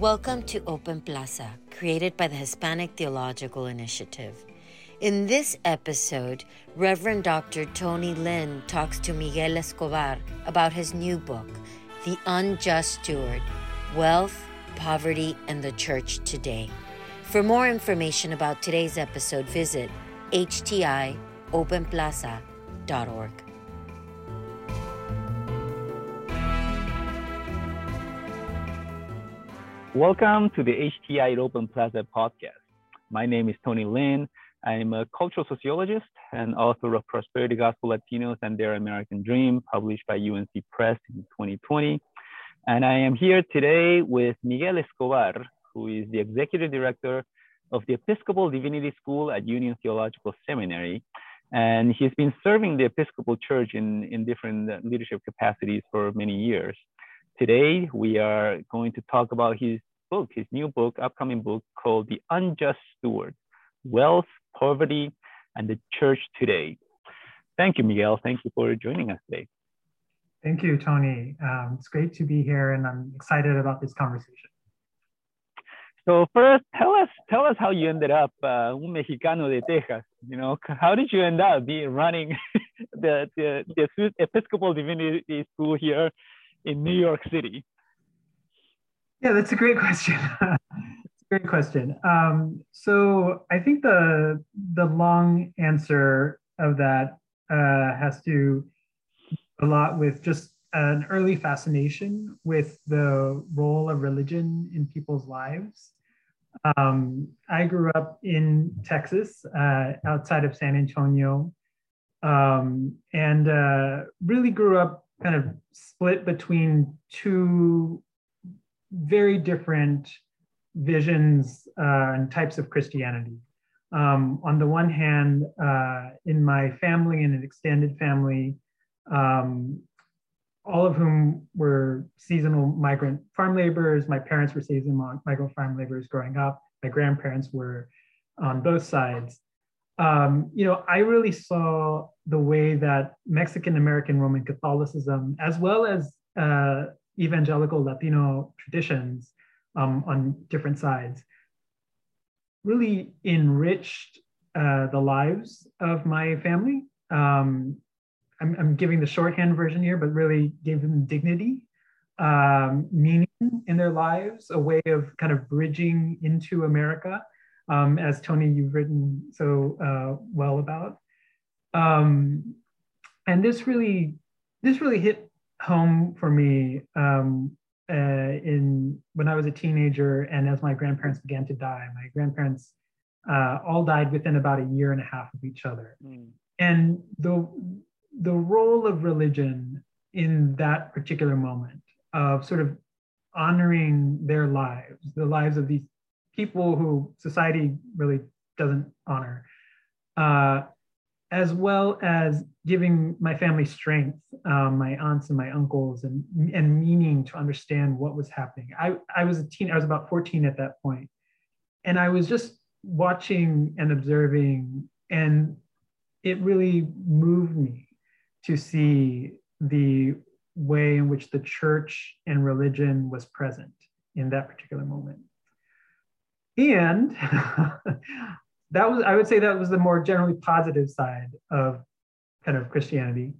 Welcome to Open Plaza, created by the Hispanic Theological Initiative. In this episode, Reverend Dr. Tony Lin talks to Miguel Escobar about his new book, The Unjust Steward Wealth, Poverty, and the Church Today. For more information about today's episode, visit htiopenplaza.org. Welcome to the HTI Open Plaza podcast. My name is Tony Lin. I'm a cultural sociologist and author of Prosperity Gospel Latinos and Their American Dream, published by UNC Press in 2020. And I am here today with Miguel Escobar, who is the executive director of the Episcopal Divinity School at Union Theological Seminary. And he's been serving the Episcopal Church in, in different leadership capacities for many years. Today, we are going to talk about his book, his new book, upcoming book called The Unjust Steward Wealth, Poverty, and the Church Today. Thank you, Miguel. Thank you for joining us today. Thank you, Tony. Um, it's great to be here, and I'm excited about this conversation. So first, tell us tell us how you ended up uh, un mexicano de Texas. You know, how did you end up being running the, the the Episcopal Divinity School here in New York City? Yeah, that's a great question. great question. Um, so I think the the long answer of that uh, has to a lot with just an early fascination with the role of religion in people's lives. Um, I grew up in Texas, uh, outside of San Antonio, um, and uh, really grew up kind of split between two very different visions uh, and types of Christianity. Um, on the one hand, uh, in my family and an extended family, um, all of whom were seasonal migrant farm laborers. My parents were seasonal migrant farm laborers growing up. My grandparents were on both sides. Um, you know, I really saw the way that Mexican American Roman Catholicism, as well as uh, evangelical Latino traditions um, on different sides, really enriched uh, the lives of my family. Um, I'm, I'm, giving the shorthand version here, but really gave them dignity, um, meaning in their lives, a way of kind of bridging into America, um, as Tony, you've written so uh, well about. Um, and this really, this really hit home for me um, uh, in when I was a teenager and as my grandparents began to die. My grandparents uh, all died within about a year and a half of each other. Mm. And the, the role of religion in that particular moment of sort of honoring their lives, the lives of these people who society really doesn't honor, uh, as well as giving my family strength, um, my aunts and my uncles, and, and meaning to understand what was happening. I, I was a teen, I was about 14 at that point, and I was just watching and observing, and it really moved me to see the way in which the church and religion was present in that particular moment. And that was, I would say that was the more generally positive side of kind of Christianity.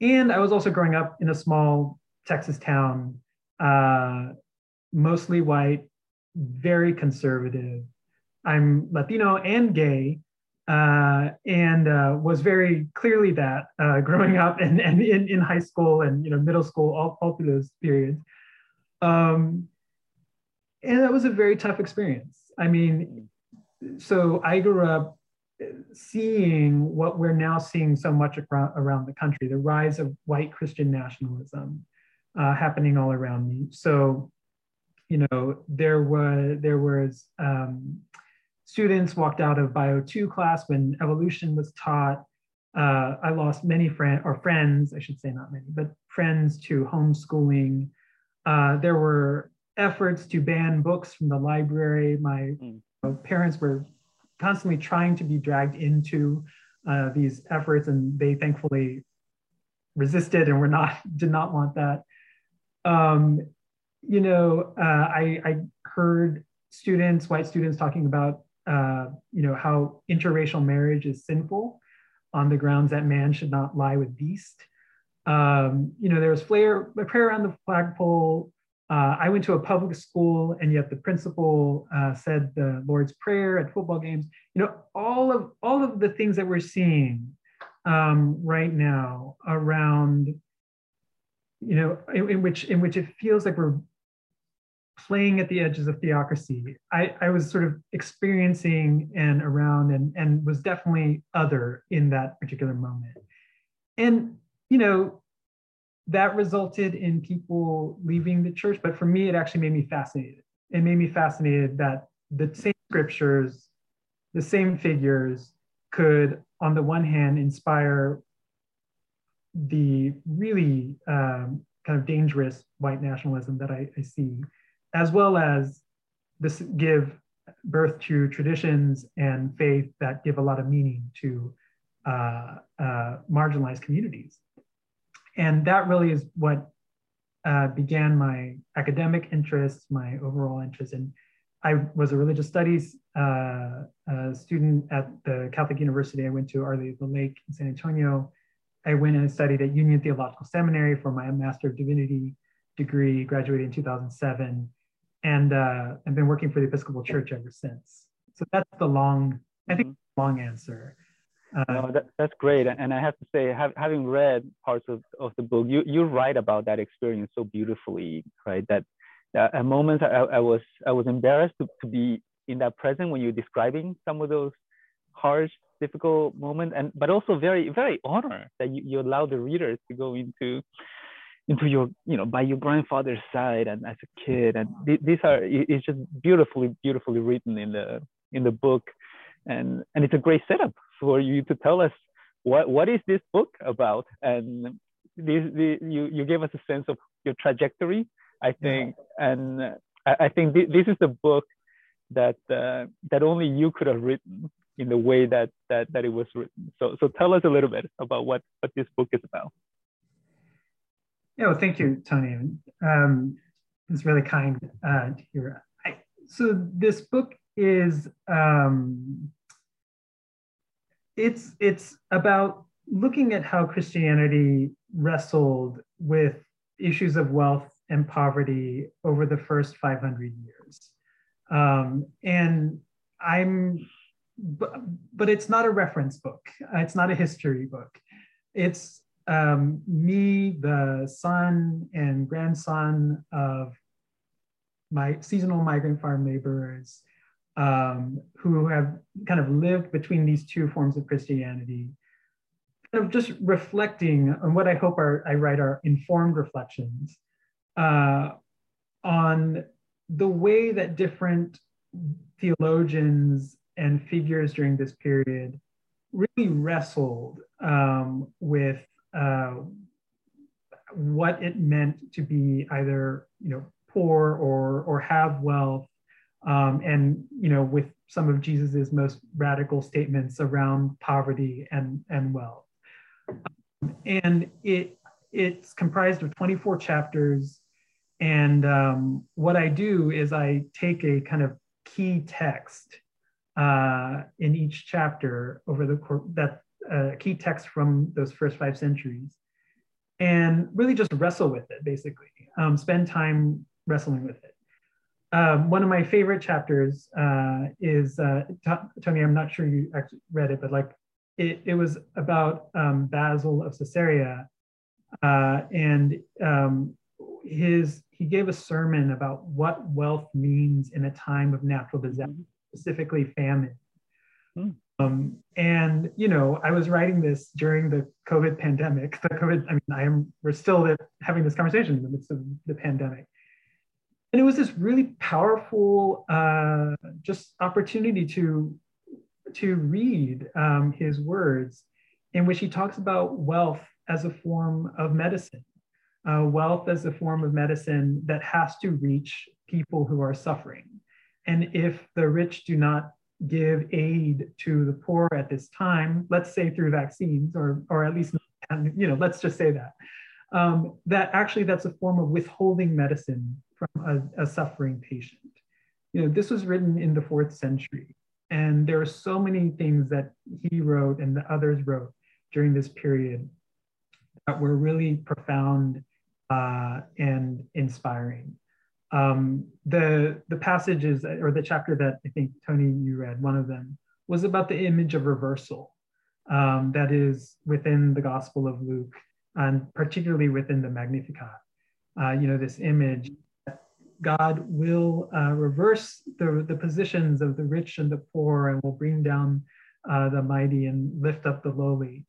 And I was also growing up in a small Texas town, uh, mostly white, very conservative. I'm Latino and gay, uh, and uh, was very clearly that uh, growing up and, and in, in high school and you know middle school, all, all through those periods. Um, and that was a very tough experience. I mean, so I grew up seeing what we're now seeing so much around the country the rise of white Christian nationalism uh, happening all around me. So, you know, there was, there was um, students walked out of Bio 2 class when evolution was taught. Uh, I lost many friends, or friends, I should say, not many, but friends to homeschooling. Uh, there were efforts to ban books from the library. My mm. parents were constantly trying to be dragged into uh, these efforts, and they thankfully resisted and were not did not want that. Um, you know, uh, I, I, heard students, white students, talking about uh, you know how interracial marriage is sinful on the grounds that man should not lie with beast. Um, you know, there was prayer, prayer around the flagpole. Uh, I went to a public school, and yet the principal uh, said the Lord's Prayer at football games. You know, all of all of the things that we're seeing um, right now around, you know, in, in, which in which it feels like we're playing at the edges of theocracy. I, I was sort of experiencing and around and, and was definitely other in that particular moment. And, you know, that resulted in people leaving the church. But for me, it actually made me fascinated. It made me fascinated that the same scriptures, the same figures could, on the one hand, inspire the really um, kind of dangerous white nationalism that I, I see as well as this give birth to traditions and faith that give a lot of meaning to uh, uh, marginalized communities. And that really is what uh, began my academic interests, my overall interest in. I was a religious studies uh, student at the Catholic University. I went to Our Lady of the Lake in San Antonio. I went and studied at Union Theological Seminary for my Master of Divinity degree, graduated in 2007 and uh, I've been working for the Episcopal Church ever since. So that's the long, I think, mm-hmm. long answer. Uh, no, that, that's great. And I have to say, have, having read parts of, of the book, you, you write about that experience so beautifully, right? That, that at moments I, I was I was embarrassed to, to be in that present when you're describing some of those harsh, difficult moments, and but also very very honor that you, you allow the readers to go into into your you know by your grandfather's side and as a kid. And th- these are it's just beautifully beautifully written in the in the book. And and it's a great setup for you to tell us what what is this book about and this, the, you you gave us a sense of your trajectory i think yeah. and I, I, think th- this is the book that uh, that only you could have written in the way that that that it was written so so tell us a little bit about what what this book is about yeah, well, thank you, Tony. Um, it's really kind uh, to hear. I, so this book is um, it's it's about looking at how Christianity wrestled with issues of wealth and poverty over the first 500 years. Um, and I'm, but, but it's not a reference book. It's not a history book. It's um, me, the son and grandson of my seasonal migrant farm laborers um, who have kind of lived between these two forms of Christianity, kind of just reflecting on what I hope are, I write are informed reflections uh, on the way that different theologians and figures during this period really wrestled um, with uh, what it meant to be either you know poor or or have wealth, um, and you know with some of Jesus's most radical statements around poverty and and wealth. Um, and it it's comprised of 24 chapters. And um, what I do is I take a kind of key text uh, in each chapter over the course that a key text from those first five centuries and really just wrestle with it, basically, um, spend time wrestling with it. Um, one of my favorite chapters uh, is, uh, Tony, I'm not sure you actually read it, but like it, it was about um, Basil of Caesarea uh, and um, his, he gave a sermon about what wealth means in a time of natural disaster, specifically famine. Um, and you know, I was writing this during the COVID pandemic. The COVID, I mean, I am we're still having this conversation in the midst of the pandemic. And it was this really powerful uh, just opportunity to to read um, his words, in which he talks about wealth as a form of medicine, uh, wealth as a form of medicine that has to reach people who are suffering. And if the rich do not give aid to the poor at this time, let's say through vaccines, or, or at least, you know, let's just say that, um, that actually that's a form of withholding medicine from a, a suffering patient. you know, this was written in the fourth century. And there are so many things that he wrote and the others wrote during this period that were really profound uh, and inspiring. Um, the, the passages or the chapter that I think Tony, you read, one of them, was about the image of reversal um, that is within the Gospel of Luke and particularly within the Magnificat. Uh, you know, this image God will uh, reverse the, the positions of the rich and the poor and will bring down uh, the mighty and lift up the lowly.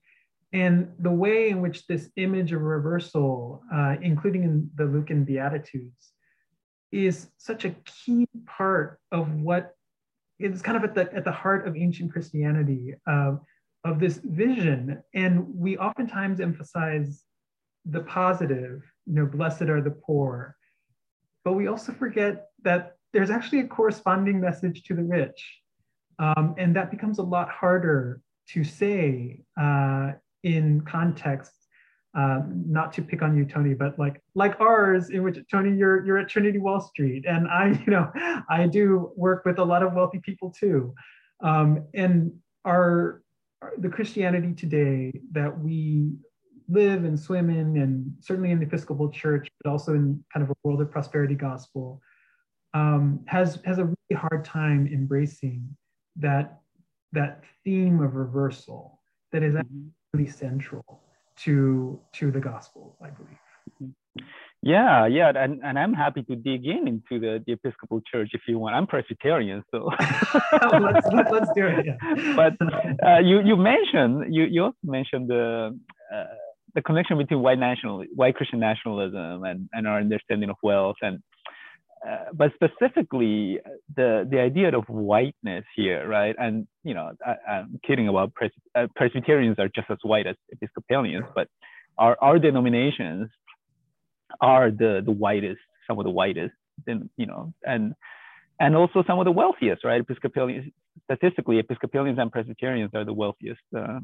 And the way in which this image of reversal, uh, including in the Lucan Beatitudes, is such a key part of what is kind of at the, at the heart of ancient Christianity, of this vision. And we oftentimes emphasize the positive, you know, blessed are the poor, but we also forget that there's actually a corresponding message to the rich. Um, and that becomes a lot harder to say uh, in context, uh, not to pick on you, Tony, but like like ours, in which Tony, you're you're at Trinity Wall Street, and I, you know, I do work with a lot of wealthy people too, um, and our the Christianity today that we live and swim in, and certainly in the Episcopal Church, but also in kind of a world of prosperity gospel, um, has has a really hard time embracing that that theme of reversal that is mm-hmm. really central to to the gospel, I believe. Mm-hmm. Yeah, yeah, and, and I'm happy to dig in into the, the Episcopal Church if you want. I'm Presbyterian, so let's, let, us do it. Yeah. But uh, you you mentioned you you also mentioned the uh, the connection between white national, white Christian nationalism, and, and our understanding of wealth, and uh, but specifically the the idea of whiteness here, right? And you know, I, am kidding about Pres- uh, Presbyterians are just as white as Episcopalians, but our our denominations are the the whitest, some of the whitest, then you know, and and also some of the wealthiest, right? Episcopalians, statistically, Episcopalians and Presbyterians are the wealthiest. Uh,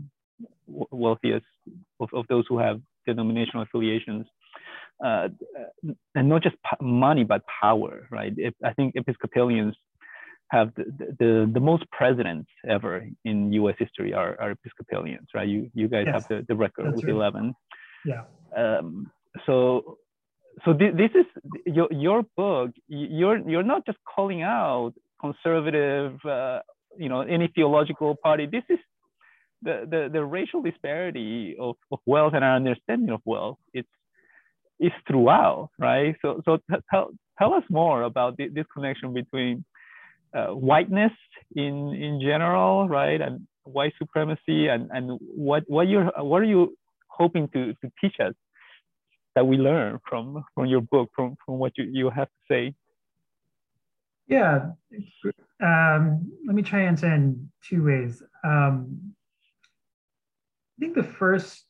wealthiest of, of those who have denominational affiliations. Uh, and not just money, but power, right? If, I think Episcopalians have the, the, the, most presidents ever in US history are, are Episcopalians, right? You, you guys yes, have the, the record with right. 11. Yeah. Um, so, so th- this is your, your book, you're, you're not just calling out conservative, uh, you know, any theological party. This is the, the, the racial disparity of, of wealth and our understanding of wealth it's is throughout right? So so tell, tell us more about the, this connection between uh, whiteness in in general right and white supremacy and and what what you're what are you hoping to to teach us that we learn from from your book from from what you, you have to say? Yeah. Um, let me try and answer in two ways. Um, I think the first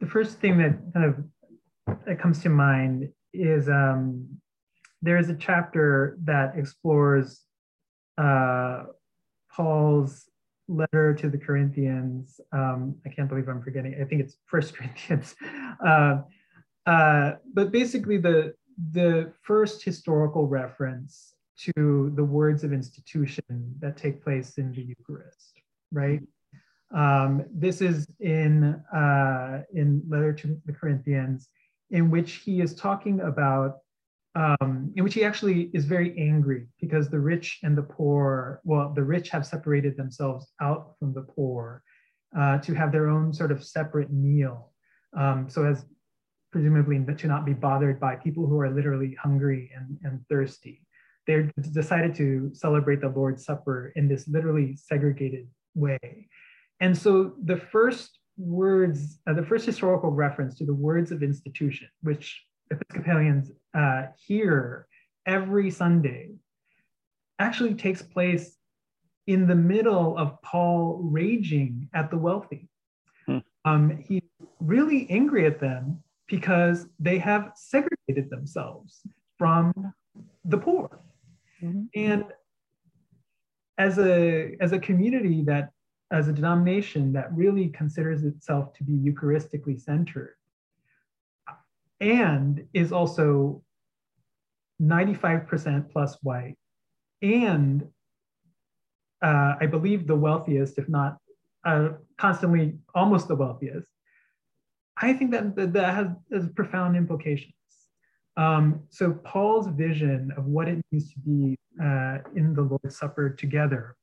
the first thing that kind of that comes to mind is um, there is a chapter that explores uh, Paul's letter to the Corinthians. Um, I can't believe I'm forgetting. I think it's First Corinthians. Uh, uh, but basically, the the first historical reference to the words of institution that take place in the Eucharist right? Um, this is in uh, in letter to the Corinthians, in which he is talking about, um, in which he actually is very angry because the rich and the poor, well, the rich have separated themselves out from the poor uh, to have their own sort of separate meal, um, so as presumably to not be bothered by people who are literally hungry and, and thirsty. They decided to celebrate the Lord's Supper in this literally segregated way. And so the first words, uh, the first historical reference to the words of institution, which Episcopalians uh, hear every Sunday, actually takes place in the middle of Paul raging at the wealthy. Hmm. Um, he's really angry at them because they have segregated themselves from the poor. Mm-hmm. And as a as a community that as a denomination that really considers itself to be eucharistically centered and is also 95% plus white, and uh, I believe the wealthiest, if not uh, constantly almost the wealthiest, I think that that, has, has profound implications. Um, so Paul's vision of what it means to be uh, in the Lord's Supper together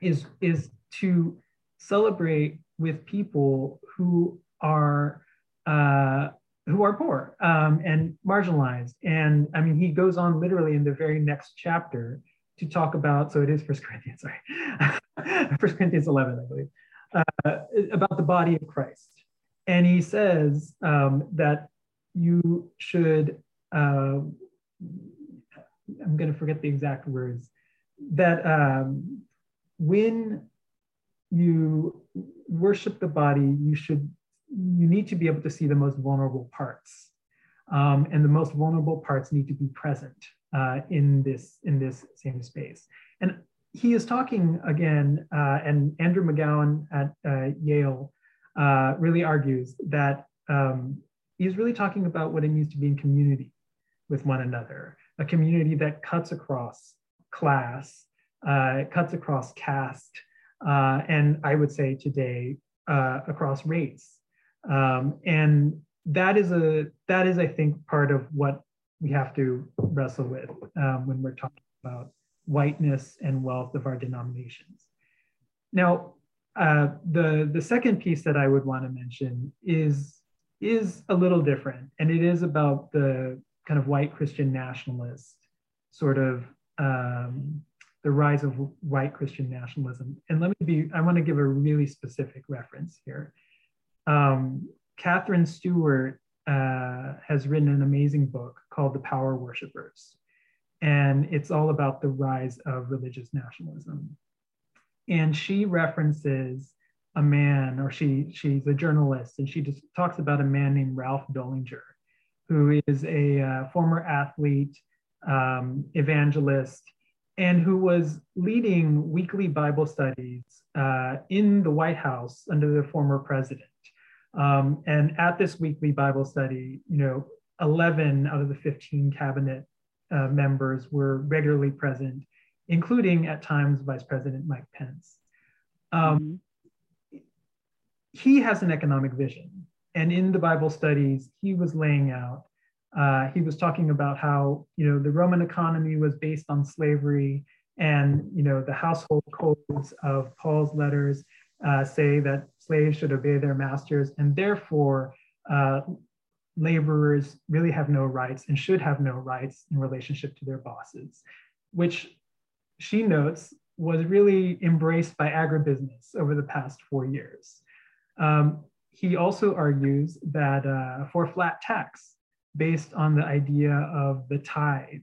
is, is to celebrate with people who are uh, who are poor um, and marginalized. And I mean, he goes on literally in the very next chapter to talk about. So it is First Corinthians, sorry, First Corinthians 11, I believe, uh, about the body of Christ. And he says um, that you should. Uh, I'm going to forget the exact words. That um, when you worship the body, you should you need to be able to see the most vulnerable parts. Um, and the most vulnerable parts need to be present uh, in this in this same space. And he is talking again, uh, and Andrew McGowan at uh, Yale uh, really argues that um, he's really talking about what it means to be in community with one another, a community that cuts across class, uh, cuts across caste, uh, and I would say today across race. Um, and that is a that is, I think, part of what we have to wrestle with um, when we're talking about whiteness and wealth of our denominations. Now, uh, the the second piece that I would want to mention is is a little different, and it is about the kind of white Christian nationalist sort of um, the rise of white Christian nationalism. And let me be, I want to give a really specific reference here. Um, Katherine Stewart uh, has written an amazing book called The Power Worshippers. And it's all about the rise of religious nationalism. And she references a man, or she she's a journalist, and she just talks about a man named Ralph Drollinger, who is a uh, former athlete, um, evangelist, and who was leading weekly Bible studies uh, in the White House under the former president. Um, and at this weekly Bible study, you know, 11 out of the 15 cabinet uh, members were regularly present, including at times Vice President Mike Pence. Um, mm-hmm. He has an economic vision. And in the Bible studies, he was laying out, uh, he was talking about how, you know, the Roman economy was based on slavery and, you know, the household codes of Paul's letters uh, say that slaves should obey their masters, and therefore uh, laborers really have no rights and should have no rights in relationship to their bosses, which she notes was really embraced by agribusiness over the past four years. Um, he also argues that uh, for flat tax, based on the idea of the tithe,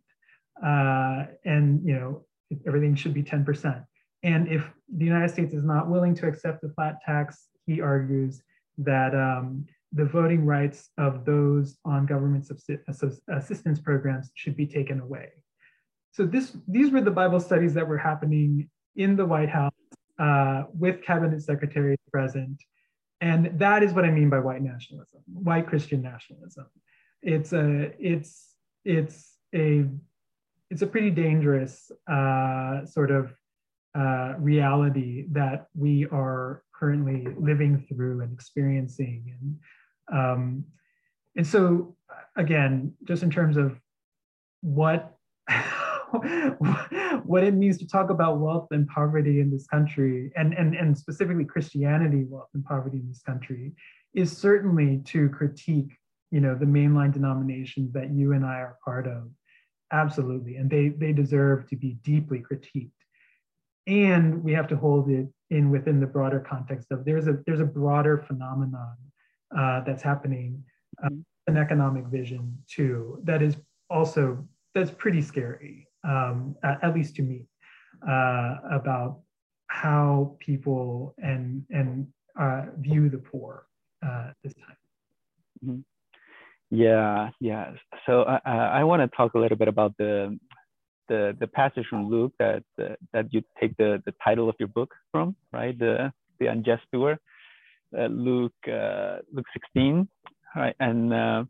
uh, and you know everything should be 10%. And if the United States is not willing to accept the flat tax, he argues that um, the voting rights of those on government assistance programs should be taken away. So this, these were the Bible studies that were happening in the White House uh, with cabinet secretaries present. And that is what I mean by white nationalism, white Christian nationalism. It's a, it's, it's a, it's a pretty dangerous uh, sort of uh, reality that we are currently living through and experiencing. And, um, and so, again, just in terms of what, what it means to talk about wealth and poverty in this country, and, and, and specifically Christianity, wealth and poverty in this country, is certainly to critique you know the mainline denominations that you and I are part of. Absolutely. And they they deserve to be deeply critiqued. And we have to hold it in within the broader context of there's a there's a broader phenomenon uh, that's happening uh, an economic vision too that is also that's pretty scary um, at, least to me uh, about how people and and uh, view the poor uh, this time mm-hmm. yeah yeah so uh, i want to talk a little bit about the the, the passage from Luke that, uh, that you take the, the title of your book from, right? The, the unjust steward, uh, Luke, uh, Luke 16, right? And uh,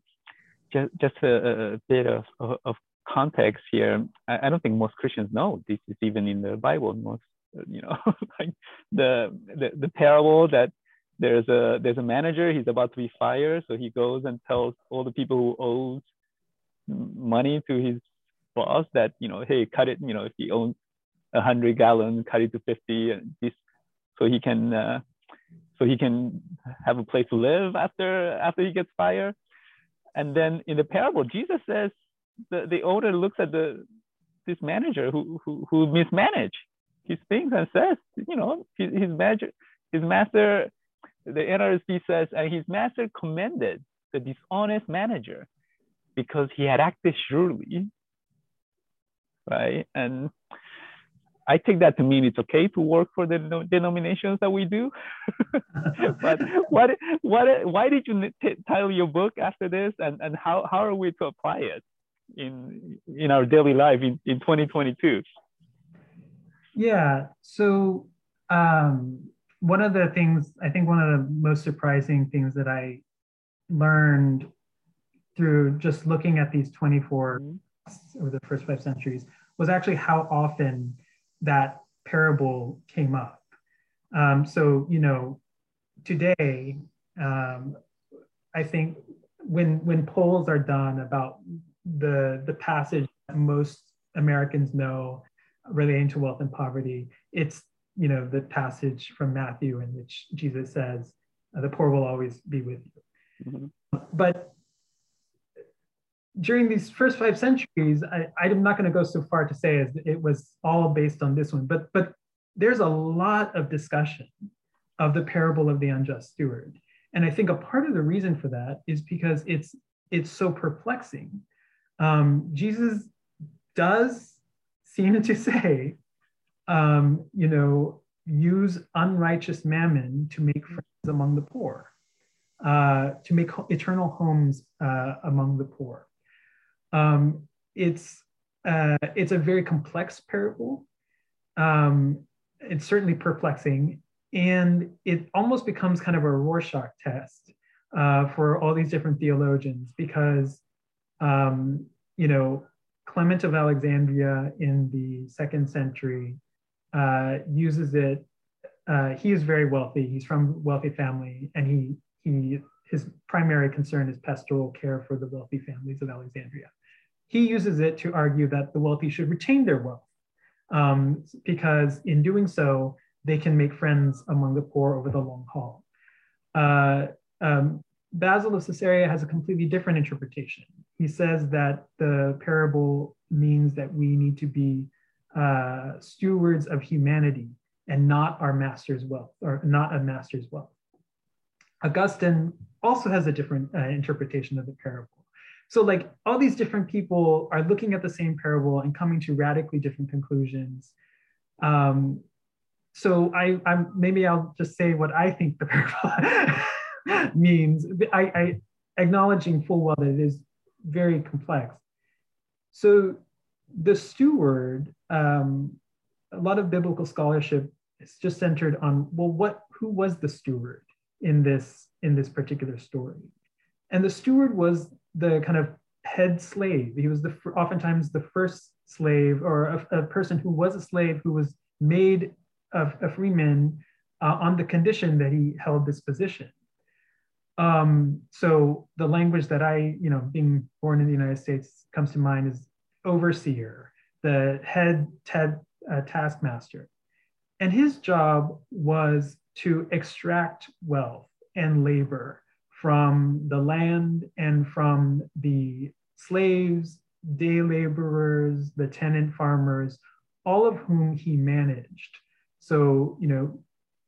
just, just a, a, bit of, of context here, I, I, don't think most Christians know this is even in the Bible. Most, you know, like the, the the parable that there's a there's a manager he's about to be fired, so he goes and tells all the people who owes money to his boss that you know, hey, cut it. You know, if he owns a hundred gallon, cut it to fifty, and this, so he can uh, so he can have a place to live after after he gets fired. And then in the parable, Jesus says the, the owner looks at the this manager who who, who mismanaged his things and says, you know, his, his manager, his master, the NRSV says, and his master commended the dishonest manager because he had acted shrewdly, right? And I take that to mean it's okay to work for the denominations that we do. but what, what, why did you title your book after this, and, and how, how are we to apply it in in our daily life in, in 2022? Yeah. So um, one of the things I think one of the most surprising things that I learned through just looking at these 24 mm-hmm. over the first five centuries was actually how often that parable came up. Um, so, you know, today, um, I think when when polls are done about the the passage that most Americans know relating to wealth and poverty, it's you know the passage from Matthew in which Jesus says, "The poor will always be with you." Mm-hmm. But during these first five centuries, I, I'm not going to go so far to say as it was all based on this one, but but there's a lot of discussion of the parable of the unjust steward, and I think a part of the reason for that is because it's it's so perplexing. Um, Jesus does seem to say, um, you know, use unrighteous mammon to make friends among the poor, uh, to make eternal homes uh, among the poor. Um, it's uh, it's a very complex parable. Um, it's certainly perplexing, and it almost becomes kind of a Rorschach test uh, for all these different theologians because um, you know Clement of Alexandria in the second century uh, uses it. Uh, he is very wealthy. He's from a wealthy family, and he he his primary concern is pastoral care for the wealthy families of Alexandria he uses it to argue that the wealthy should retain their wealth um, because in doing so, they can make friends among the poor over the long haul. Uh, um, Basil of Caesarea has a completely different interpretation. He says that the parable means that we need to be uh, stewards of humanity and not our master's wealth, or not a master's wealth. Augustine also has a different uh, interpretation of the parable. So like all these different people are looking at the same parable and coming to radically different conclusions. Um, so I, I'm maybe I'll just say what I think the parable means. I, I acknowledging full well that it is very complex. So the steward, um, a lot of biblical scholarship is just centered on well, what who was the steward in this in this particular story? And the steward was the kind of head slave. He was the oftentimes the first slave or a, a person who was a slave who was made a, a freeman uh, on the condition that he held this position. Um, so the language that I, you know, being born in the United States comes to mind is overseer, the head TED uh, taskmaster. And his job was to extract wealth and labor from the land and from the slaves, day laborers, the tenant farmers, all of whom he managed. So, you know,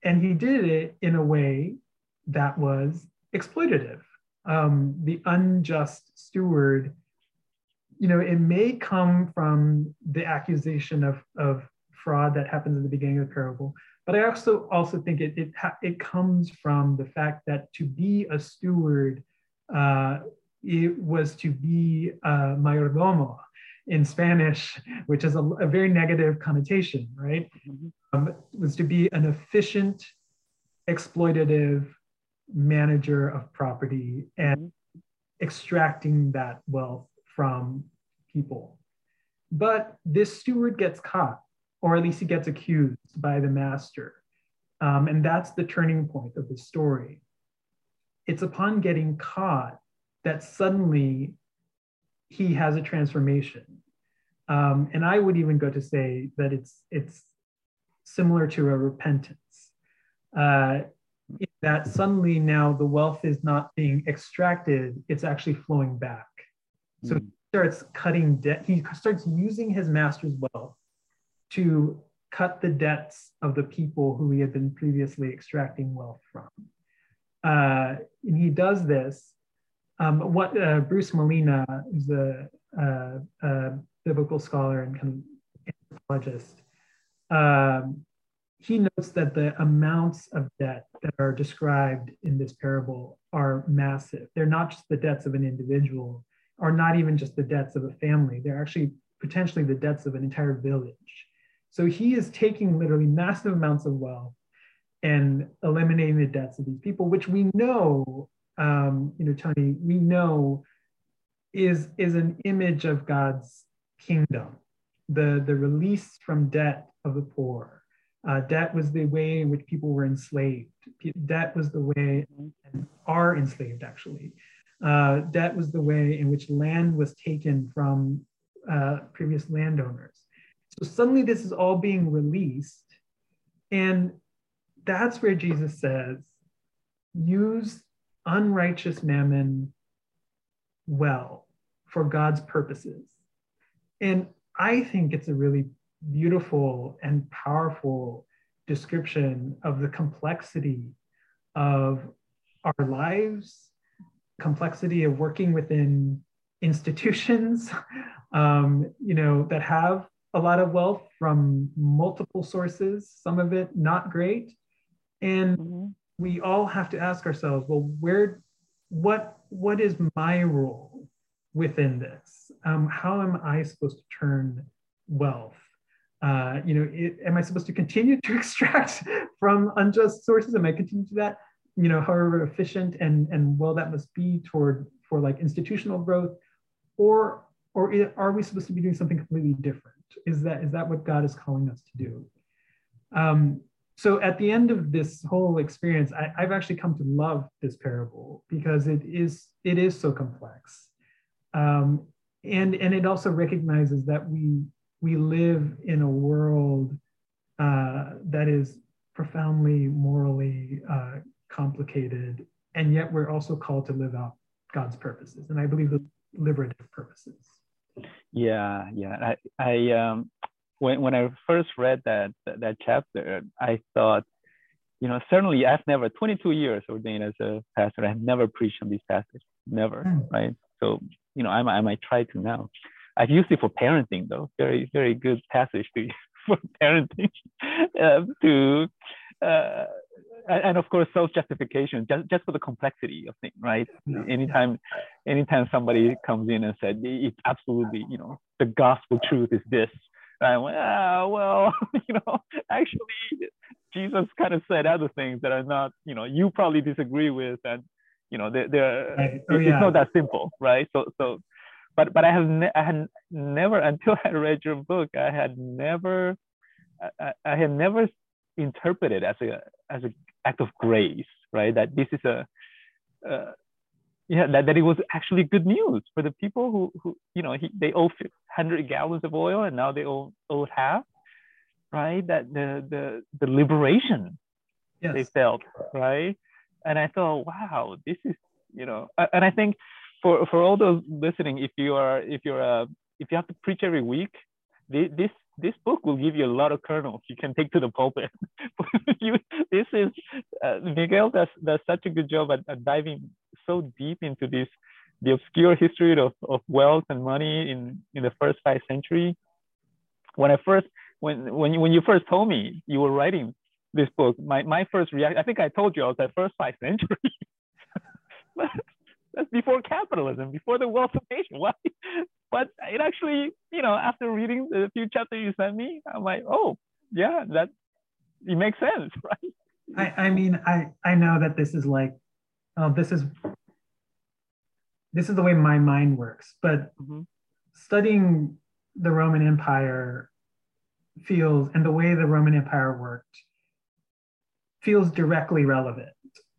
and he did it in a way that was exploitative. Um, the unjust steward, you know, it may come from the accusation of, of fraud that happens in the beginning of the parable, but I also also think it it, it comes from the fact that to be a steward, uh, it was to be a mayordomo in Spanish, which is a, a very negative connotation, right? Mm-hmm. Um, was to be an efficient, exploitative manager of property and mm-hmm. extracting that wealth from people. but this steward gets caught, or at least he gets accused by the master. Um, and that's the turning point of the story. It's upon getting caught that suddenly he has a transformation. Um, and I would even go to say that it's it's similar to a repentance. Uh, that suddenly now the wealth is not being extracted, it's actually flowing back. So mm. he starts cutting debt, he starts using his master's wealth to cut the debts of the people who he had been previously extracting wealth from. Uh, and he does this. Um, what uh, Bruce Malina is a, a, a, biblical scholar and kind of anthropologist. Um, he notes that the amounts of debt that are described in this parable are massive. They're not just the debts of an individual, or not even just the debts of a family. They're actually potentially the debts of an entire village. So he is taking literally massive amounts of wealth and eliminating the debts of these people, which we know, um, you know, Tony, we know is, is an image of God's kingdom, the, the release from debt of the poor uh, debt was the way in which people were enslaved. Debt was the way, and are enslaved actually. Uh, debt was the way in which land was taken from uh, previous landowners. So suddenly this is all being released. And that's where Jesus says, use unrighteous mammon well for God's purposes. And I think it's a really beautiful and powerful description of the complexity of our lives, complexity of working within institutions, um, you know, that have a lot of wealth from multiple sources, some of it not great. And mm-hmm. we all have to ask ourselves, well, where, what, what is my role within this? Um, how am I supposed to turn wealth? Uh, you know, it, am I supposed to continue to extract from unjust sources? Am I continue to that? You know, however efficient and and well that must be toward for like institutional growth, or or are we supposed to be doing something completely different? Is that is that what God is calling us to do? Um, so at the end of this whole experience, I, I've actually come to love this parable because it is it is so complex, um, and and it also recognizes that we we live in a world uh, that is profoundly morally uh, complicated, and yet we're also called to live out God's purposes, and I believe the liberative purposes. Yeah, yeah. I, I um, when when I first read that that chapter, I thought, you know, certainly I've never 22 years ordained as a pastor. I've never preached on these passages, never, mm. right? So you know, I, I might try to now. I've used it for parenting though. Very, very good passage to for parenting uh, to, uh, and of course self-justification just, just for the complexity of things, right? Yeah. Anytime, anytime somebody comes in and said it's absolutely, you know, the gospel truth is this. I went, ah, well, you know, actually, Jesus kind of said other things that are not, you know, you probably disagree with, and you know, they're, they're oh, yeah. it's not that simple, right? So, so but but I have ne- I had never until I read your book I had never I, I had never interpreted as a as an act of grace right? That this is a uh, yeah that, that it was actually good news for the people who who you know he, they owe 100 gallons of oil and now they owe, owe half right? That the the the liberation yes. they felt right? And I thought wow this is you know and I think for for all those listening, if you are if you're uh, if you have to preach every week, this this book will give you a lot of kernels you can take to the pulpit. you, this is uh, Miguel does does such a good job at, at diving so deep into this the obscure history of, of wealth and money in, in the first five century. When I first when when you, when you first told me you were writing this book, my, my first reaction I think I told you I was at first five century. that's before capitalism, before the wealth of nation. Why? But it actually, you know, after reading the few chapters you sent me, I'm like, oh, yeah, that it makes sense, right? I, I mean, I, I know that this is like, oh, this is this is the way my mind works, but mm-hmm. studying the Roman Empire feels and the way the Roman Empire worked feels directly relevant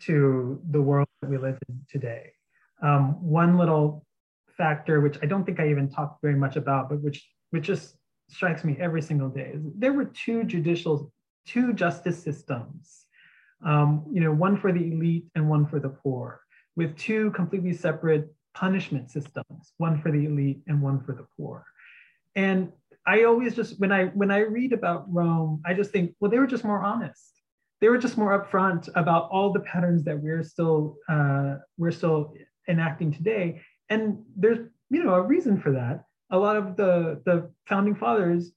to the world that we live in today. Um, one little factor, which I don't think I even talked very much about, but which which just strikes me every single day, is there were two judicial, two justice systems, um, you know, one for the elite and one for the poor, with two completely separate punishment systems, one for the elite and one for the poor. And I always just when I when I read about Rome, I just think, well, they were just more honest. They were just more upfront about all the patterns that we're still uh, we're still enacting today. And there's you know a reason for that. A lot of the the founding fathers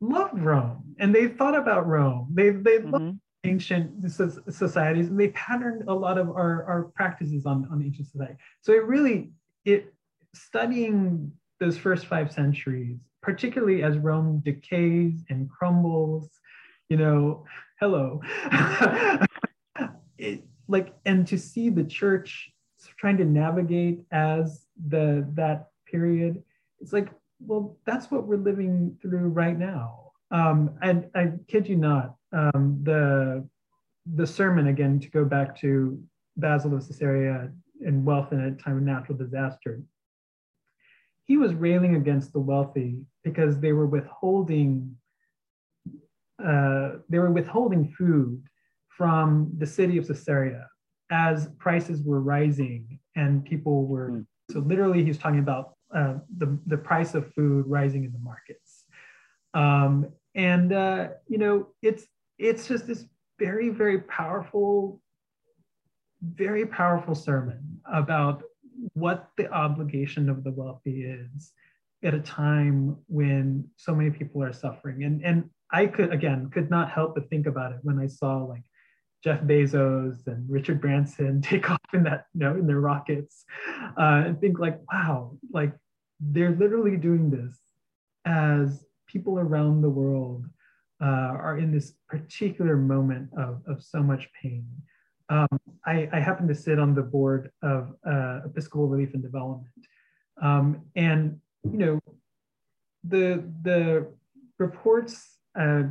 loved Rome and they thought about Rome. They they mm-hmm. loved ancient societies and they patterned a lot of our, our practices on, on ancient society. So it really it studying those first five centuries particularly as Rome decays and crumbles, you know, hello. it, like, and to see the church trying to navigate as the that period, it's like, well, that's what we're living through right now. Um, and I kid you not, um, the the sermon again to go back to Basil of Caesarea and wealth in a time of natural disaster. He was railing against the wealthy because they were withholding uh, they were withholding food from the city of Caesarea as prices were rising and people were mm. so literally he's talking about uh, the, the price of food rising in the markets um, and uh, you know it's it's just this very very powerful very powerful sermon about what the obligation of the wealthy is at a time when so many people are suffering. And, and I could, again, could not help but think about it when I saw like Jeff Bezos and Richard Branson take off in that, you know, in their rockets uh, and think like, wow, like they're literally doing this as people around the world uh, are in this particular moment of, of so much pain. Um, I, I, happen to sit on the board of uh, Episcopal Relief and Development, um, and you know, the the reports. Uh,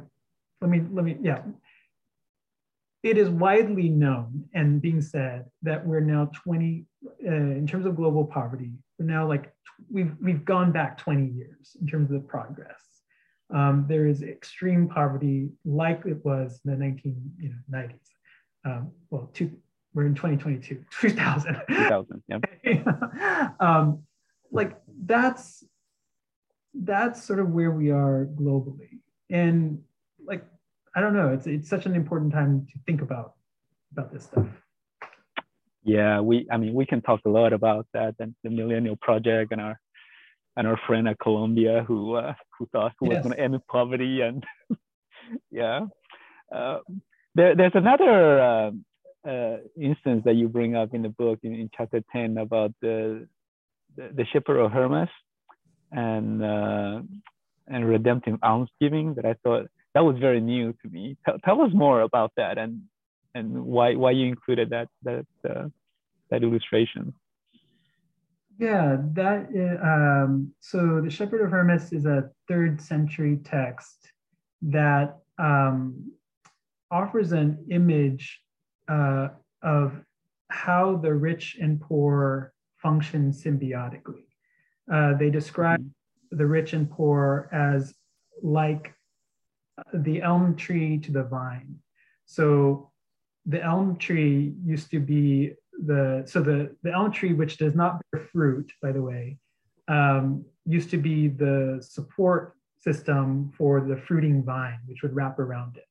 let me let me yeah. It is widely known and being said that we're now 20 uh, in terms of global poverty. We're now like we've we've gone back 20 years in terms of progress. Um, there is extreme poverty like it was in the 1990s you know, um, well, two, we're in 2022, 2000. 2000, yeah. um, like that's, that's sort of where we are globally. And like, I don't know, it's, it's such an important time to think about, about this stuff. Yeah, we, I mean, we can talk a lot about that and the Millennial Project and our, and our friend at Columbia who, uh, who thought who yes. was going to end poverty and yeah. Uh, there, there's another uh, uh, instance that you bring up in the book in, in chapter 10 about the, the, the shepherd of Hermas and, uh, and redemptive almsgiving that I thought that was very new to me. Tell, tell us more about that and, and why, why you included that, that, uh, that illustration. Yeah, that is, um, so the Shepherd of Hermas is a third century text that um, offers an image uh, of how the rich and poor function symbiotically. Uh, they describe the rich and poor as like the elm tree to the vine. So the elm tree used to be the so the the elm tree which does not bear fruit, by the way, um, used to be the support system for the fruiting vine, which would wrap around it.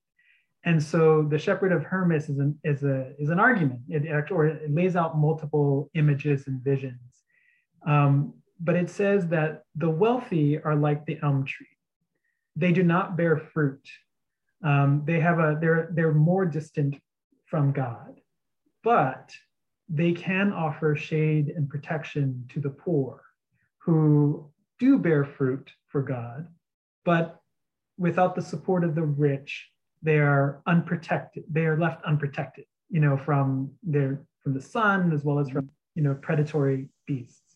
And so the Shepherd of Hermas is an, is a, is an argument. It, or it lays out multiple images and visions. Um, but it says that the wealthy are like the elm tree. They do not bear fruit. Um, they have a, they're, they're more distant from God, but they can offer shade and protection to the poor who do bear fruit for God, but without the support of the rich, they are unprotected. They are left unprotected, you know, from their from the sun as well as from you know predatory beasts.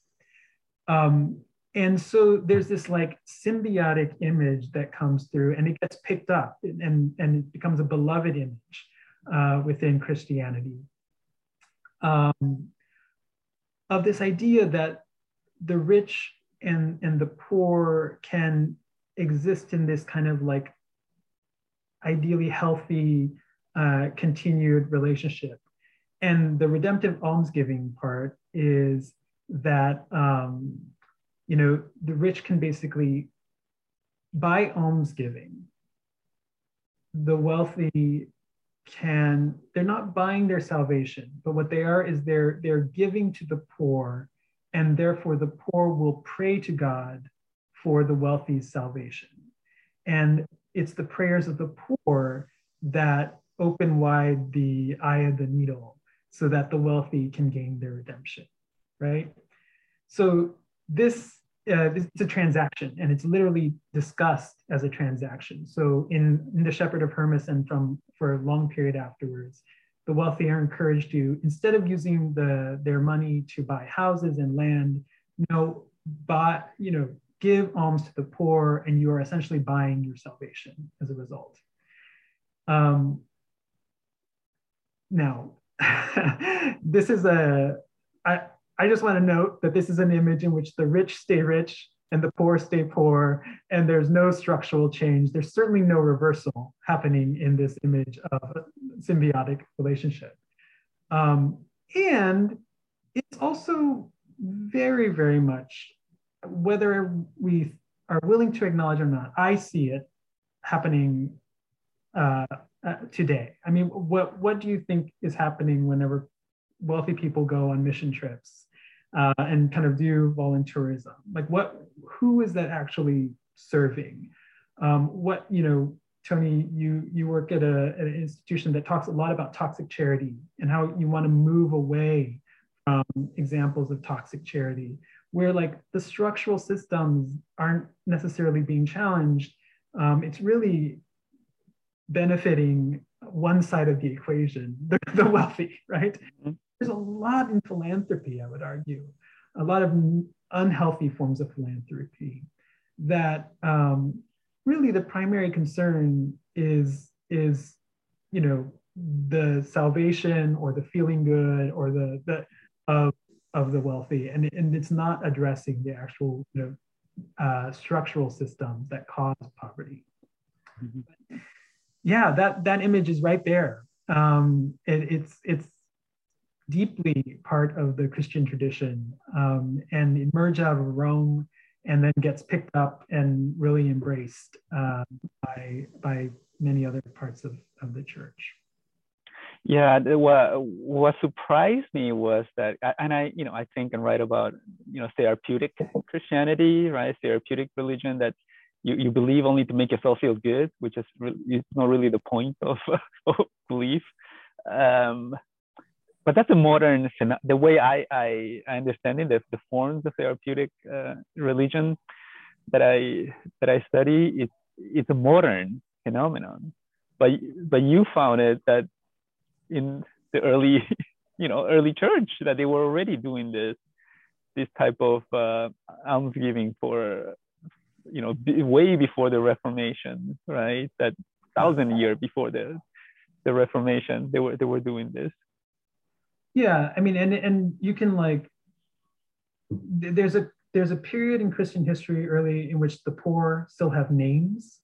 Um, and so there's this like symbiotic image that comes through and it gets picked up and, and it becomes a beloved image uh, within Christianity um, of this idea that the rich and, and the poor can exist in this kind of like ideally healthy, uh, continued relationship. And the redemptive almsgiving part is that um, you know, the rich can basically by almsgiving, the wealthy can, they're not buying their salvation, but what they are is they're they're giving to the poor, and therefore the poor will pray to God for the wealthy's salvation. And it's the prayers of the poor that open wide the eye of the needle so that the wealthy can gain their redemption, right? So this uh, it's a transaction and it's literally discussed as a transaction. So in, in the Shepherd of Hermas and from for a long period afterwards, the wealthy are encouraged to, instead of using the, their money to buy houses and land, you know, buy, you know, give alms to the poor and you are essentially buying your salvation as a result. Um, now, this is a, I, I just want to note that this is an image in which the rich stay rich and the poor stay poor, and there's no structural change. There's certainly no reversal happening in this image of a symbiotic relationship. Um, and it's also very, very much, whether we are willing to acknowledge or not, I see it happening uh, uh, today. I mean, what, what do you think is happening whenever wealthy people go on mission trips uh, and kind of do volunteerism? Like what, who is that actually serving? Um, what, you know, Tony, you, you work at, a, at an institution that talks a lot about toxic charity and how you want to move away from examples of toxic charity, where like the structural systems aren't necessarily being challenged. Um, it's really benefiting one side of the equation, the, the wealthy, right? Mm-hmm there's a lot in philanthropy, I would argue, a lot of unhealthy forms of philanthropy that um, really the primary concern is, is, you know, the salvation or the feeling good or the, the of, of the wealthy. And, and it's not addressing the actual, you know, uh, structural systems that cause poverty. Mm-hmm. Yeah, that, that image is right there. Um, it, it's, it's, deeply part of the Christian tradition um, and emerge out of Rome and then gets picked up and really embraced uh, by, by many other parts of, of the church. Yeah, what what surprised me was that, and I, you know, I think and write about, you know, therapeutic Christianity, right? Therapeutic religion that you, you believe only to make yourself feel good, which is re- not really the point of, of belief. Um, but that's a modern the way I I, I understand it the, the forms of therapeutic uh, religion that I that I study it's it's a modern phenomenon. But but you found it that in the early you know early church that they were already doing this this type of uh, almsgiving for you know way before the Reformation right? That thousand year before the the Reformation they were they were doing this yeah, I mean, and and you can like, there's a there's a period in Christian history early in which the poor still have names.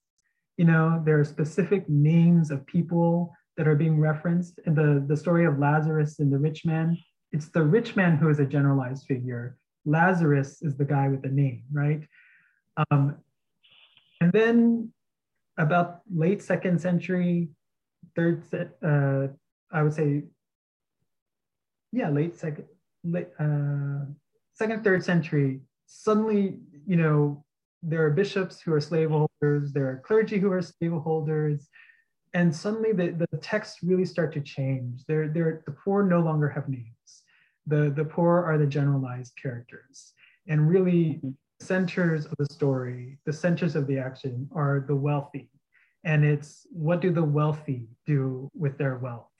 You know, there are specific names of people that are being referenced. In the the story of Lazarus and the rich man, it's the rich man who is a generalized figure. Lazarus is the guy with the name, right? Um, and then about late second century, third, uh, I would say yeah, late second, late, uh, second, third century, suddenly, you know, there are bishops who are slaveholders, there are clergy who are slaveholders, and suddenly the, the texts really start to change. They're, they're, the poor no longer have names. The, the poor are the generalized characters. And really, centers of the story, the centers of the action are the wealthy. And it's what do the wealthy do with their wealth?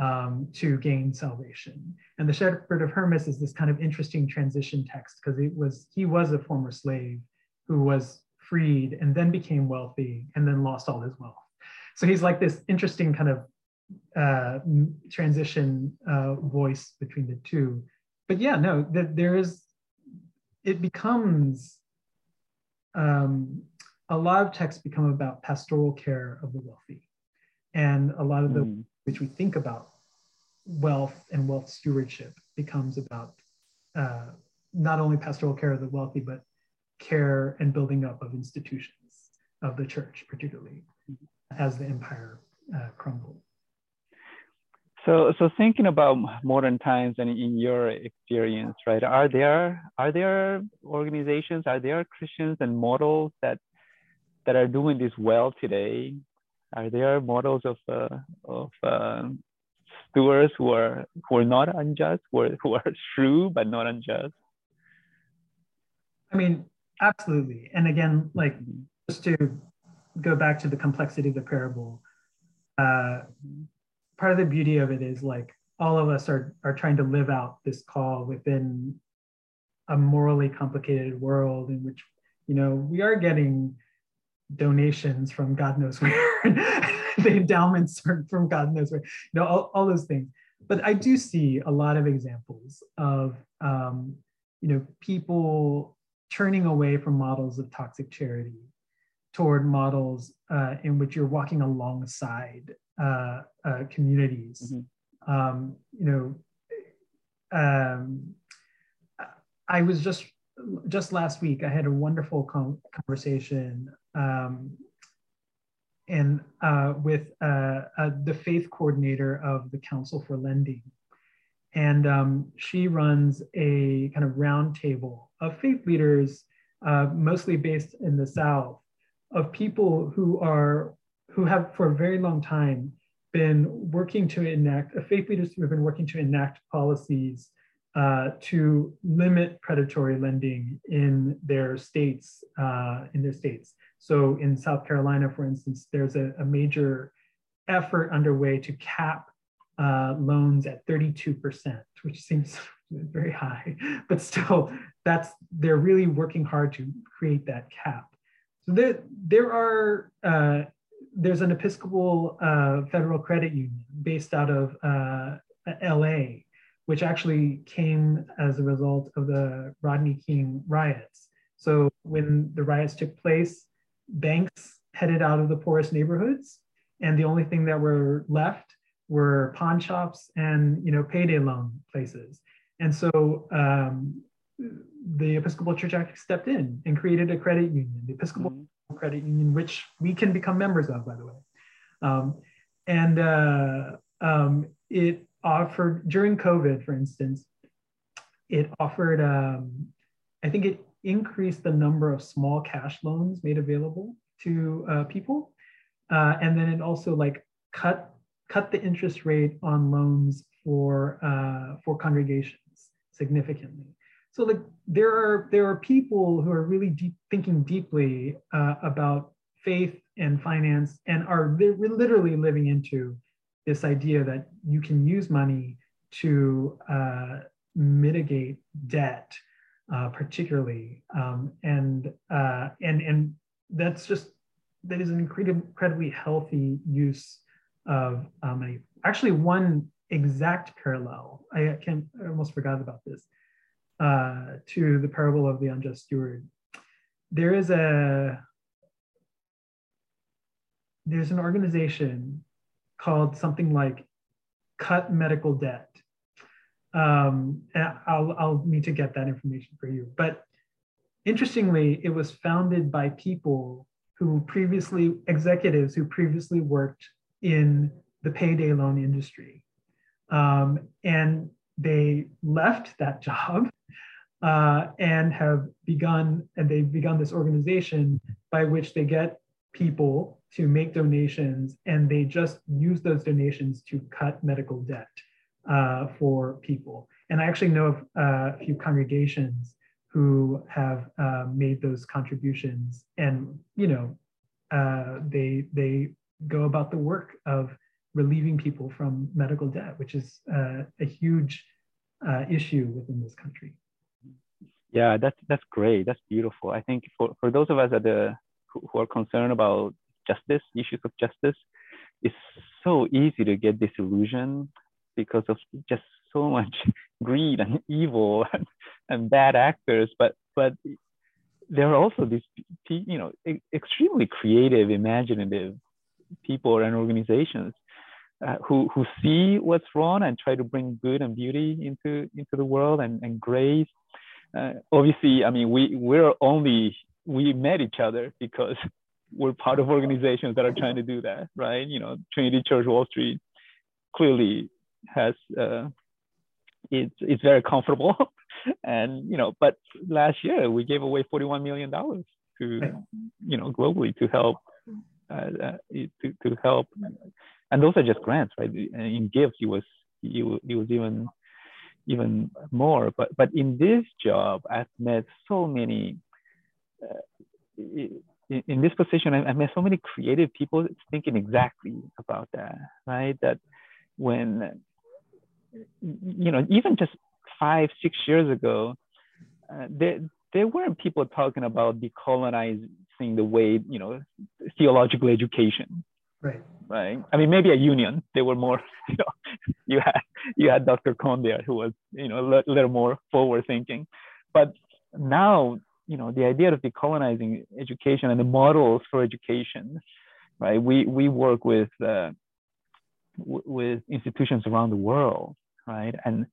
Um, to gain salvation. And the Shepherd of Hermas is this kind of interesting transition text because it was he was a former slave who was freed and then became wealthy and then lost all his wealth. So he's like this interesting kind of uh, transition uh, voice between the two. But yeah, no, that there is, it becomes, um, a lot of texts become about pastoral care of the wealthy. And a lot of the mm. Which we think about wealth and wealth stewardship becomes about uh, not only pastoral care of the wealthy, but care and building up of institutions of the church, particularly as the empire uh, crumbled. So, so thinking about modern times and in your experience, right? Are there are there organizations, are there Christians and models that that are doing this well today? Are there models of uh, of uh, stewards who are who are not unjust, who are, who are true but not unjust? I mean, absolutely. And again, like mm-hmm. just to go back to the complexity of the parable, uh, part of the beauty of it is like all of us are are trying to live out this call within a morally complicated world in which you know we are getting donations from god knows where the endowments from god knows where you know all, all those things but i do see a lot of examples of um, you know people turning away from models of toxic charity toward models uh, in which you're walking alongside uh, uh, communities. Mm-hmm. Um, you know, um, I was just just last week. I had a wonderful com- conversation um, and uh, with uh, uh, the faith coordinator of the Council for Lending, and um, she runs a kind of roundtable of faith leaders, mostly based in the South, of people who are who have for a very long time been working to enact, uh, faith leaders who have been working to enact policies uh, to limit predatory lending in their states, uh, in their states. So in South Carolina, for instance, there's a, a major effort underway to cap uh, loans at 32%, which seems very high, but still that's, they're really working hard to create that cap. So there, there are, uh, there's an Episcopal uh, federal credit union based out of uh, LA, which actually came as a result of the Rodney King riots. So when the riots took place, banks headed out of the poorest neighborhoods, and the only thing that were left were pawn shops and you know payday loan places. And so um, the Episcopal Church actually stepped in and created a credit union, the Episcopal mm-hmm. Credit Union, which we can become members of, by the way. Um, and uh, um, it offered during COVID, for instance, it offered, um, I think it increased the number of small cash loans made available to uh, people. Uh, and then it also like cut cut the interest rate on loans for uh, for congregations significantly so like there are there are people who are really deep, thinking deeply uh, about faith and finance and are li- literally living into this idea that you can use money to uh, mitigate debt uh, particularly um, and uh, and and that's just that is an incredibly, healthy use of uh, money actually one exact parallel i can I almost forgot about this uh, to the parable of the unjust steward. There is a there's an organization called something like Cut Medical Debt. Um, I'll, I'll need to get that information for you. But interestingly, it was founded by people who previously, executives who previously worked in the payday loan industry. Um, and they left that job uh, and have begun, and they've begun this organization by which they get people to make donations and they just use those donations to cut medical debt uh, for people. And I actually know of uh, a few congregations who have uh, made those contributions and, you know, uh, they, they go about the work of relieving people from medical debt, which is uh, a huge uh, issue within this country. Yeah, that's that's great. That's beautiful. I think for, for those of us that the who are concerned about justice, issues of justice, it's so easy to get disillusioned because of just so much greed and evil and, and bad actors. But but there are also these you know extremely creative, imaginative people and organizations uh, who who see what's wrong and try to bring good and beauty into into the world and, and grace. Uh, obviously, I mean, we we're only we met each other because we're part of organizations that are trying to do that, right? You know, Trinity Church Wall Street clearly has uh, it's it's very comfortable, and you know, but last year we gave away 41 million dollars to you know globally to help uh, uh, to to help, and those are just grants, right? In gifts, it was it, it was even even more. But but in this job, I've met so many. Uh, in, in this position, I, I met so many creative people thinking exactly about that, right? That when you know, even just five, six years ago, uh, there there weren't people talking about decolonizing the way you know theological education. Right. Right. I mean, maybe a union. They were more. You know, you had you had Dr. Cone there, who was you know a little more forward thinking, but now you know the idea of decolonizing education and the models for education, right? We we work with uh, w- with institutions around the world, right? And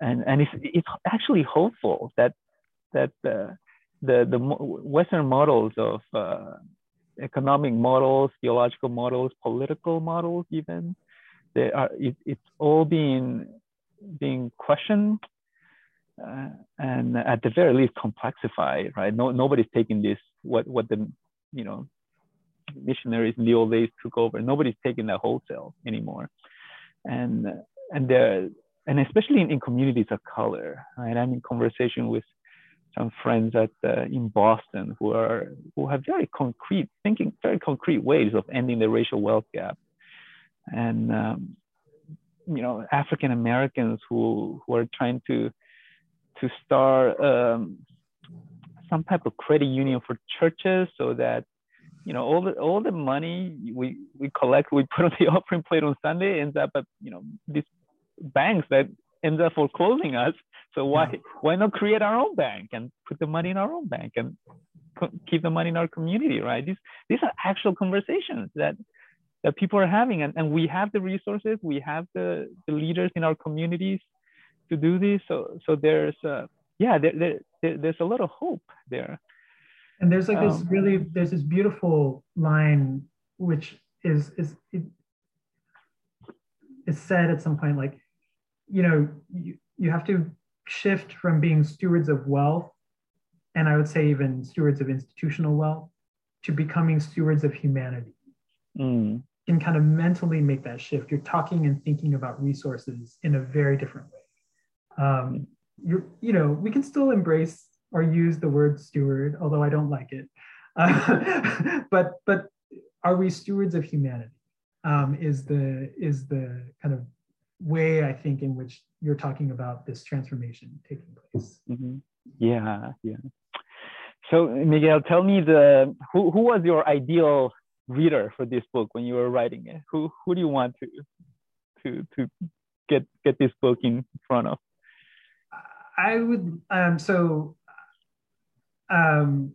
and and it's it's actually hopeful that that uh, the the Western models of uh, economic models, theological models, political models, even they are it, it's all being being questioned uh, and at the very least complexified, right? No nobody's taking this what what the you know missionaries in the old days took over. Nobody's taking that wholesale anymore, and and there and especially in, in communities of color, right? I'm in conversation with some friends at uh, in Boston who are who have very concrete thinking, very concrete ways of ending the racial wealth gap, and um, you know African Americans who who are trying to to start um, some type of credit union for churches so that you know all the all the money we we collect we put on the offering plate on Sunday ends up at you know these banks that ends up foreclosing us. So why yeah. why not create our own bank and put the money in our own bank and keep the money in our community, right? These these are actual conversations that that people are having, and, and we have the resources, we have the, the leaders in our communities to do this. So so there's uh, yeah there, there, there, there's a lot of hope there. And there's like um, this really there's this beautiful line which is is it, is said at some point like you know, you, you have to shift from being stewards of wealth, and I would say even stewards of institutional wealth, to becoming stewards of humanity. Mm. And kind of mentally make that shift. You're talking and thinking about resources in a very different way. Um, you're, you know, we can still embrace or use the word steward, although I don't like it. Uh, but but are we stewards of humanity? Um, is the is the kind of way I think in which you're talking about this transformation taking place. Mm-hmm. Yeah, yeah. So Miguel, tell me the who, who was your ideal reader for this book when you were writing it? Who who do you want to to to get get this book in front of? I would um so um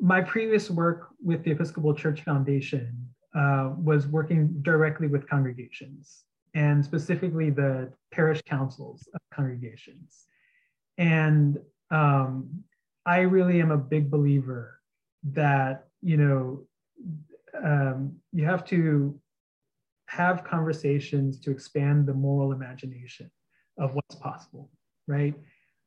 my previous work with the Episcopal Church Foundation uh, was working directly with congregations and specifically the parish councils of congregations. And um, I really am a big believer that, you know, um, you have to have conversations to expand the moral imagination of what's possible, right?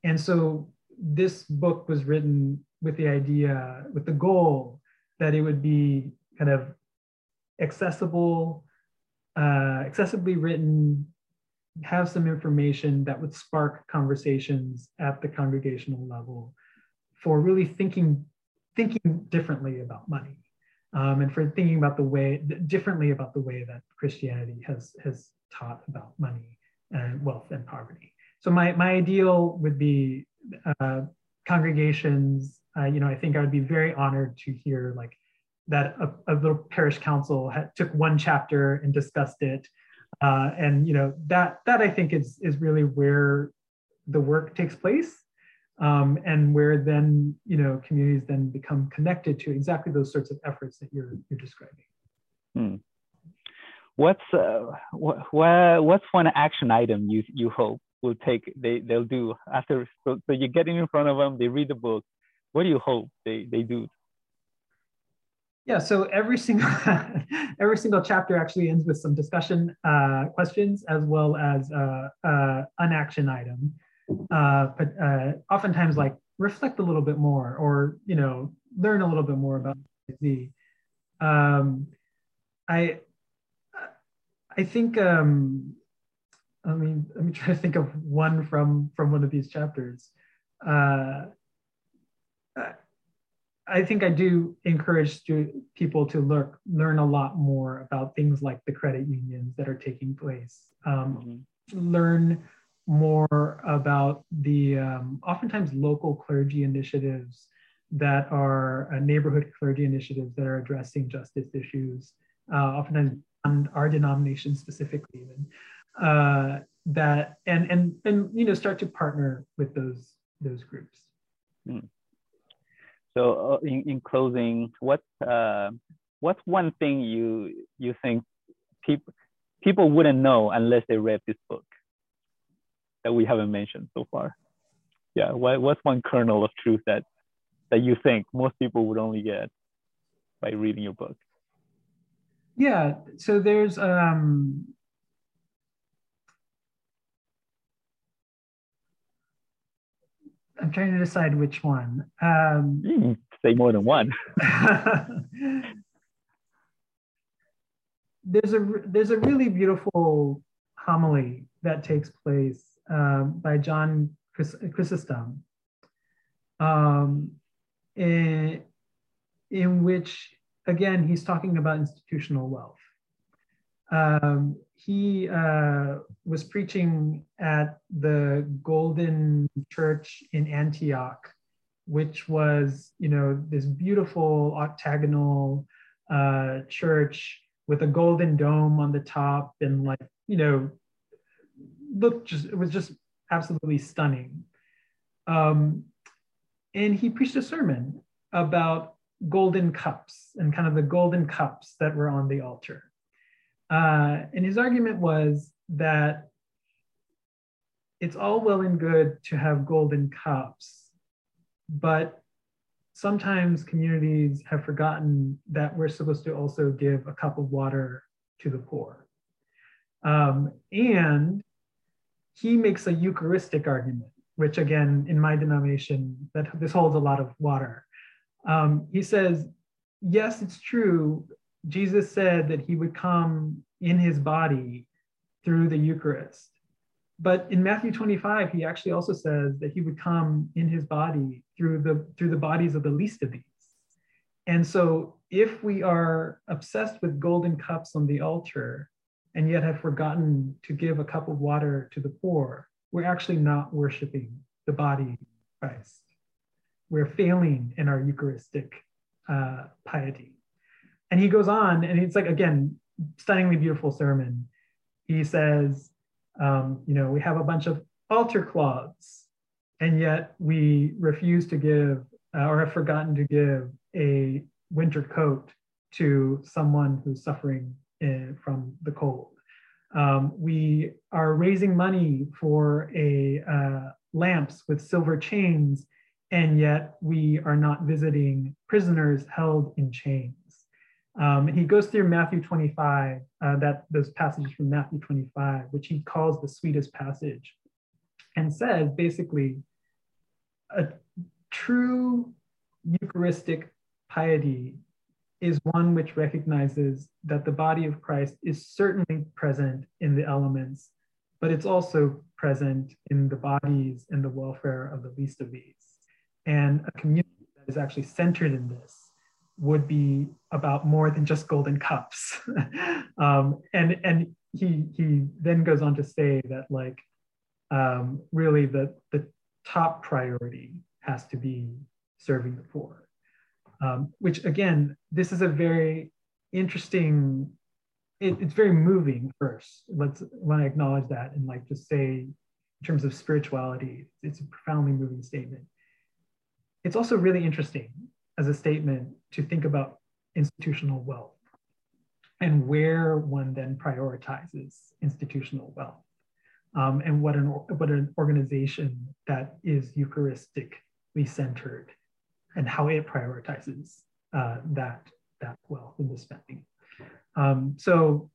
And so this book was written with the idea, with the goal that it would be kind of accessible, uh, accessibly written, have some information that would spark conversations at the congregational level for really thinking thinking differently about money. um, and for thinking about the way differently about the way that Christianity has has taught about money and wealth and poverty. So my my ideal would be uh, congregations. Uh, you know, I think I would be very honored to hear like that a, a little parish council had, took one chapter and discussed it, uh, and you know that that I think is is really where the work takes place um, and where then you know communities then become connected to exactly those sorts of efforts that you're you're describing. Hmm. What's uh, what, what what's one action item you you hope will take they they'll do after so, so you get in front of them they read the book what do you hope they they do yeah so every single every single chapter actually ends with some discussion uh, questions as well as uh, uh, an action item uh, but uh, oftentimes like reflect a little bit more or you know learn a little bit more about Z. Um, I I think um, I mean let me try to think of one from from one of these chapters. Uh, I think I do encourage people to learn learn a lot more about things like the credit unions that are taking place. Um, mm-hmm. Learn more about the um, oftentimes local clergy initiatives that are uh, neighborhood clergy initiatives that are addressing justice issues, uh, oftentimes on our denomination specifically, even uh, that and and and you know start to partner with those those groups. Hmm. So uh, in, in closing, what uh, what's one thing you you think people people wouldn't know unless they read this book? that we haven't mentioned so far? Yeah, what, what's one kernel of truth that that you think most people would only get by reading your book? Yeah, so there's um, I'm trying to decide which one. Um, mm, say more than one. there's a there's a really beautiful homily that takes place um, by John Chrysostom, um, in, in which, again, he's talking about institutional wealth. Um, he uh, was preaching at the Golden Church in Antioch, which was, you know, this beautiful octagonal uh, church with a golden dome on the top and like, you know, looked just it was just absolutely stunning. Um, and he preached a sermon about golden cups and kind of the golden cups that were on the altar. Uh, and his argument was that it's all well and good to have golden cups, but sometimes communities have forgotten that we're supposed to also give a cup of water to the poor. Um, and he makes a Eucharistic argument, which again, in my denomination, that this holds a lot of water. Um, he says, yes, it's true. Jesus said that he would come in his body through the Eucharist. But in Matthew 25, he actually also says that he would come in his body through the through the bodies of the least of these. And so if we are obsessed with golden cups on the altar, and yet have forgotten to give a cup of water to the poor, we're actually not worshiping the body of Christ. We're failing in our Eucharistic uh, piety. And he goes on, and it's like, again, stunningly beautiful sermon. He says, um, you know, we have a bunch of altar cloths, and yet we refuse to give uh, or have forgotten to give a winter coat to someone who's suffering in, from the cold. Um, we are raising money for a uh, lamps with silver chains, and yet we are not visiting prisoners held in chains. Um, he goes through Matthew 25, uh, that those passages from Matthew 25, which he calls the sweetest passage, and says basically, a true Eucharistic piety is one which recognizes that the body of Christ is certainly present in the elements, but it's also present in the bodies and the welfare of the least of these. And a community that is actually centered in this would be about more than just golden cups. um, and and he he then goes on to say that like um, really the the top priority has to be serving the poor. Um, which again, this is a very interesting. It, it's very moving. First, let's want to acknowledge that and like just say, in terms of spirituality, it's a profoundly moving statement. It's also really interesting as a statement to think about institutional wealth and where one then prioritizes institutional wealth um, and what an, what an organization that is Eucharistically centered and how it prioritizes uh, that, that wealth in the spending. Um, so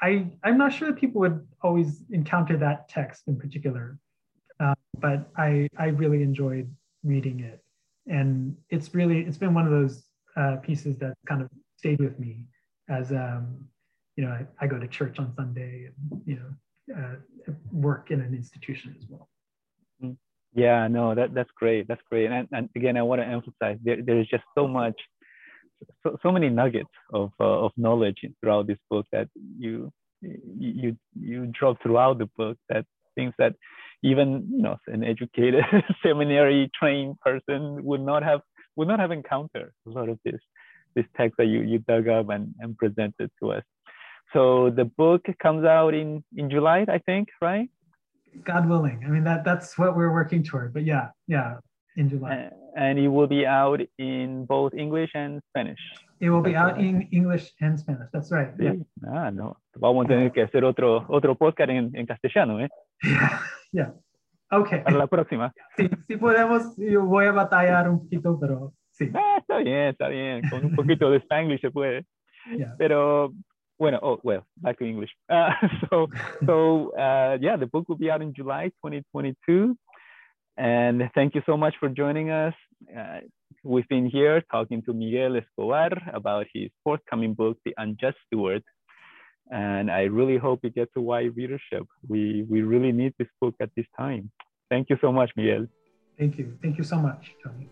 I, I'm not sure that people would always encounter that text in particular, uh, but I, I really enjoyed reading it and it's really it's been one of those uh, pieces that kind of stayed with me as um, you know I, I, go to church on Sunday and you know uh, work in an institution as well. Yeah, no, that that's great. That's great. And, and again, I want to emphasize there, there is just so much, so, so many nuggets of uh, of knowledge throughout this book that you you you drop throughout the book that things that even you know an educated seminary trained person would not have would not have encountered a lot of this this text that you you dug up and, and presented to us. So the book comes out in in july i think right? God willing. I mean that that's what we're working toward but yeah yeah in july. And it will be out in both english and spanish. It will be out in english and spanish. That's right. Sí. yeah. ah no. Vamos a tener que hacer otro otro podcast en, en castellano eh yeah yeah okay para la próxima sí sí podemos yo voy a batallar un poquito pero sí ah, está bien está bien con un poquito de spanglish se puede yeah. pero bueno, oh, well, back to English. Uh, so, so uh, yeah, the book will be out in July 2022. And thank you so much for joining us. Uh, we've been here talking to Miguel Escobar about his forthcoming book, The Unjust Steward. And I really hope it gets a wide readership. We, we really need this book at this time. Thank you so much, Miguel. Thank you. Thank you so much, Tony.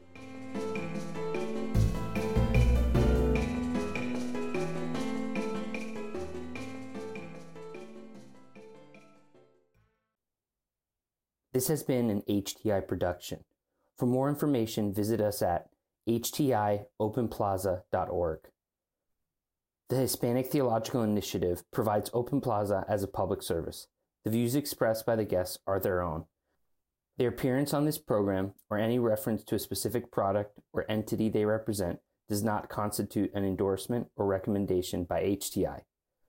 This has been an HTI production. For more information, visit us at htiopenplaza.org. The Hispanic Theological Initiative provides Open Plaza as a public service. The views expressed by the guests are their own. Their appearance on this program or any reference to a specific product or entity they represent does not constitute an endorsement or recommendation by HTI.